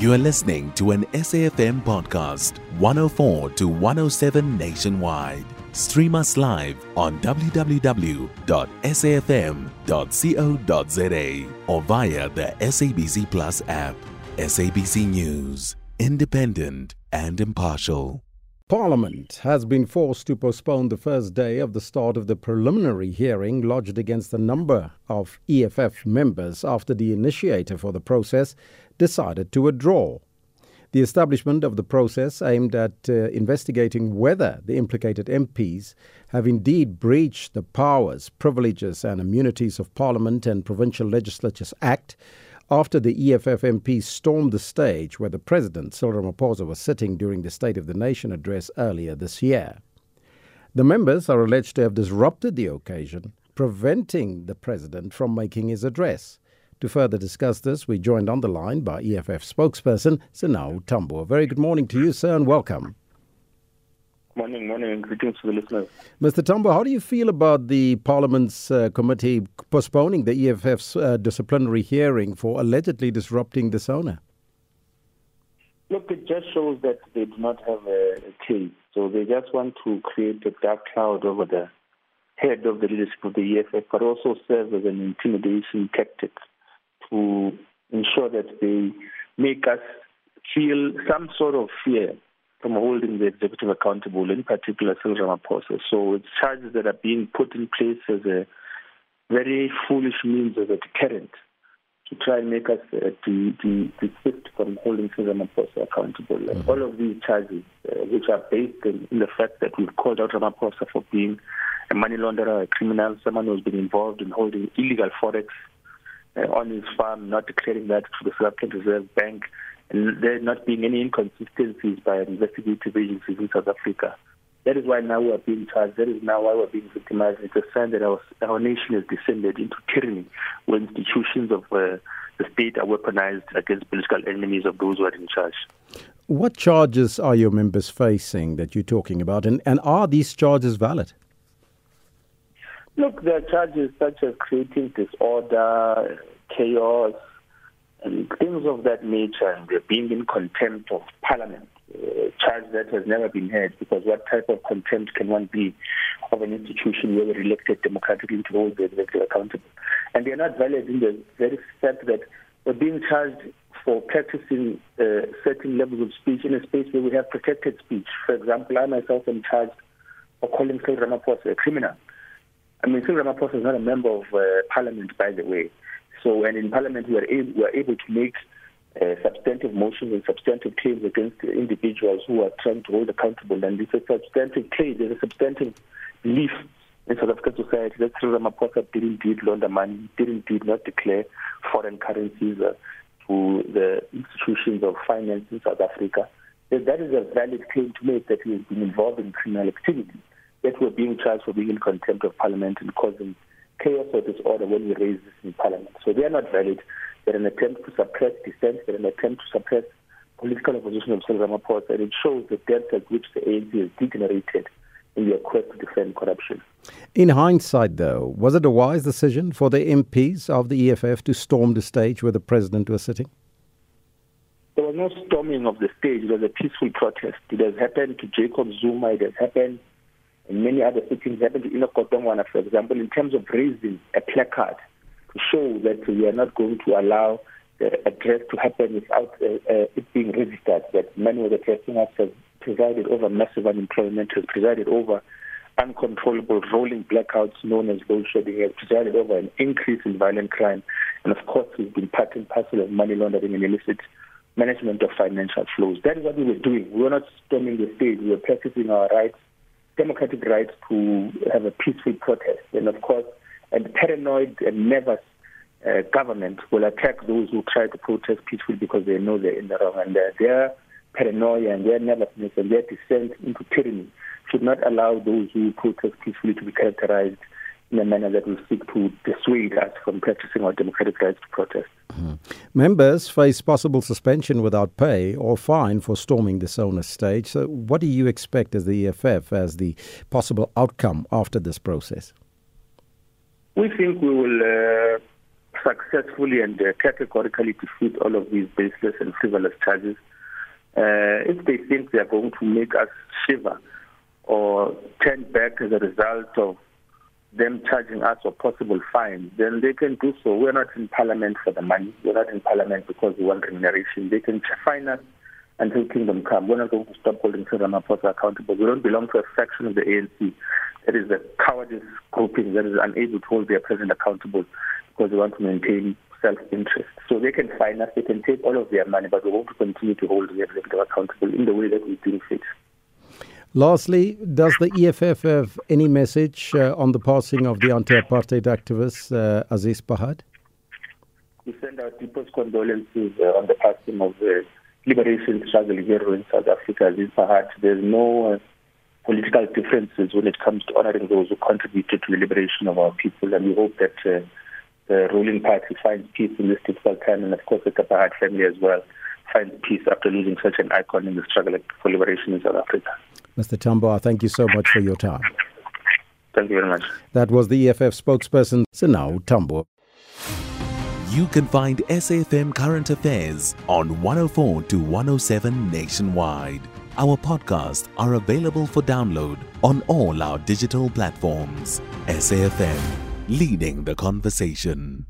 You are listening to an SAFM podcast, 104 to 107 nationwide. Stream us live on www.safm.co.za or via the SABC Plus app. SABC News, independent and impartial. Parliament has been forced to postpone the first day of the start of the preliminary hearing lodged against a number of EFF members after the initiator for the process decided to withdraw. The establishment of the process aimed at uh, investigating whether the implicated MPs have indeed breached the powers, privileges, and immunities of Parliament and Provincial Legislatures Act after the EFF MPs stormed the stage where the President, Cyril Ramaphosa, was sitting during the State of the Nation address earlier this year. The members are alleged to have disrupted the occasion, preventing the President from making his address. To further discuss this, we joined on the line by EFF spokesperson Sinawo Thambo. A very good morning to you, sir, and welcome. Morning, morning. Greetings to the listeners. Mr. Thambo, how do you feel about the Parliament's uh, committee postponing the EFF's uh, disciplinary hearing for allegedly disrupting the SONA? Look, it just shows that they do not have a, a case. So they just want to create a dark cloud over the head of the leadership of the EFF, but also serve as an intimidation tactic to ensure that they make us feel some sort of fear from holding the executive accountable, in particular Cyril Ramaphosa. So it's charges that are being put in place as a very foolish means of a deterrent to try and make us uh, de- de- desist from holding Cyril Ramaphosa accountable. Mm-hmm. All of these charges, uh, which are based in, in, the fact that we've called out Ramaphosa for being a money launderer, a criminal, someone who's been involved in holding illegal forex on his farm, not declaring that to the South African Reserve Bank, and there not being any inconsistencies by investigative agencies in South Africa. That is why now we are being charged. That is now why we are being victimized. It's a sign that our, our nation has descended into tyranny, where institutions of uh, the state are weaponized against political enemies of those who are in charge. What charges are your members facing that you're talking about, and, and are these charges valid? Look, there are charges such as creating disorder, chaos, and things of that nature, and being in contempt of parliament, a charge that has never been heard, because what type of contempt can one be of an institution where we're elected democratically to hold the executive accountable? And they're not valid in the very fact that we're being charged for practicing uh, certain levels of speech in a space where we have protected speech. For example, I myself am charged for calling Cyril Ramaphosa a criminal. I mean, Cyril Ramaphosa is not a member of uh, parliament, by the way. So, and in Parliament, we are able, we are able to make uh, substantive motions and substantive claims against individuals who are trying to hold accountable. And it's a substantive claim, there's a substantive belief in South African society that Cyril Ramaphosa did indeed launder money, did indeed not declare foreign currencies uh, to the institutions of finance in South Africa. That, that is a valid claim to make that he has been involved in criminal activity, that we're being charged for being in contempt of Parliament and causing chaos or disorder when we raise this in Parliament. So they are not valid. They're an attempt to suppress dissent. They're an attempt to suppress political opposition of Cyril Ramaphosa, and it shows the depth at which the ANC has degenerated in their quest to defend corruption. In hindsight, though, was it a wise decision for the MPs of the EFF to storm the stage where the president was sitting? There was no storming of the stage. It was a peaceful protest. It has happened to Jacob Zuma. It has happened and many other cities happened in Kotongwana, for example, in terms of raising a placard to show that we are not going to allow the address to happen without uh, uh, it being registered, that many of the testing us have presided over massive unemployment, has presided over uncontrollable rolling blackouts known as load shedding, has presided over an increase in violent crime, and of course has been part and parcel of money laundering and illicit management of financial flows. That is what we were doing. We were not storming the stage. We were practicing our rights democratic right to have a peaceful protest. And of course, a paranoid and nervous uh, government will attack those who try to protest peacefully because they know they're in the wrong. And uh, their paranoia and their nervousness and their descent into tyranny should not allow those who protest peacefully to be characterized in a manner that will seek to dissuade us from practicing our democratic rights to protest. Mm-hmm. Members face possible suspension without pay or fine for storming the SONA stage. So, what do you expect as the EFF as the possible outcome after this process? We think we will uh, successfully and uh, categorically defeat all of these baseless and frivolous charges. Uh, if they think they are going to make us shiver or turn back as a result of them charging us or possible fines, then they can do so. We're not in parliament for the money. We're not in parliament because we want remuneration. They can fine us until kingdom come. We're not going to stop holding Cyril Ramaphosa accountable. We don't belong to a faction of the ANC that is a cowardice grouping that is unable to hold their president accountable because they want to maintain self-interest. So they can fine us, they can take all of their money, but we want to continue to hold the executive accountable in the way that we deem fit. Lastly, does the EFF have any message uh, on the passing of the anti-apartheid activist uh, Aziz Pahad? We send our deepest condolences uh, on the passing of the liberation struggle hero in South Africa, Aziz Pahad. There's no uh, political differences when it comes to honoring those who contributed to the liberation of our people, and we hope that uh, the ruling party finds peace in this difficult time, and of course the Pahad family as well finds peace after losing such an icon in the struggle for liberation in South Africa. Mr. Thambo, thank you so much for your time. Thank you very much. That was the EFF spokesperson, Sinawo Thambo. You can find SAFM Current Affairs on 104 to 107 nationwide. Our podcasts are available for download on all our digital platforms. SAFM, leading the conversation.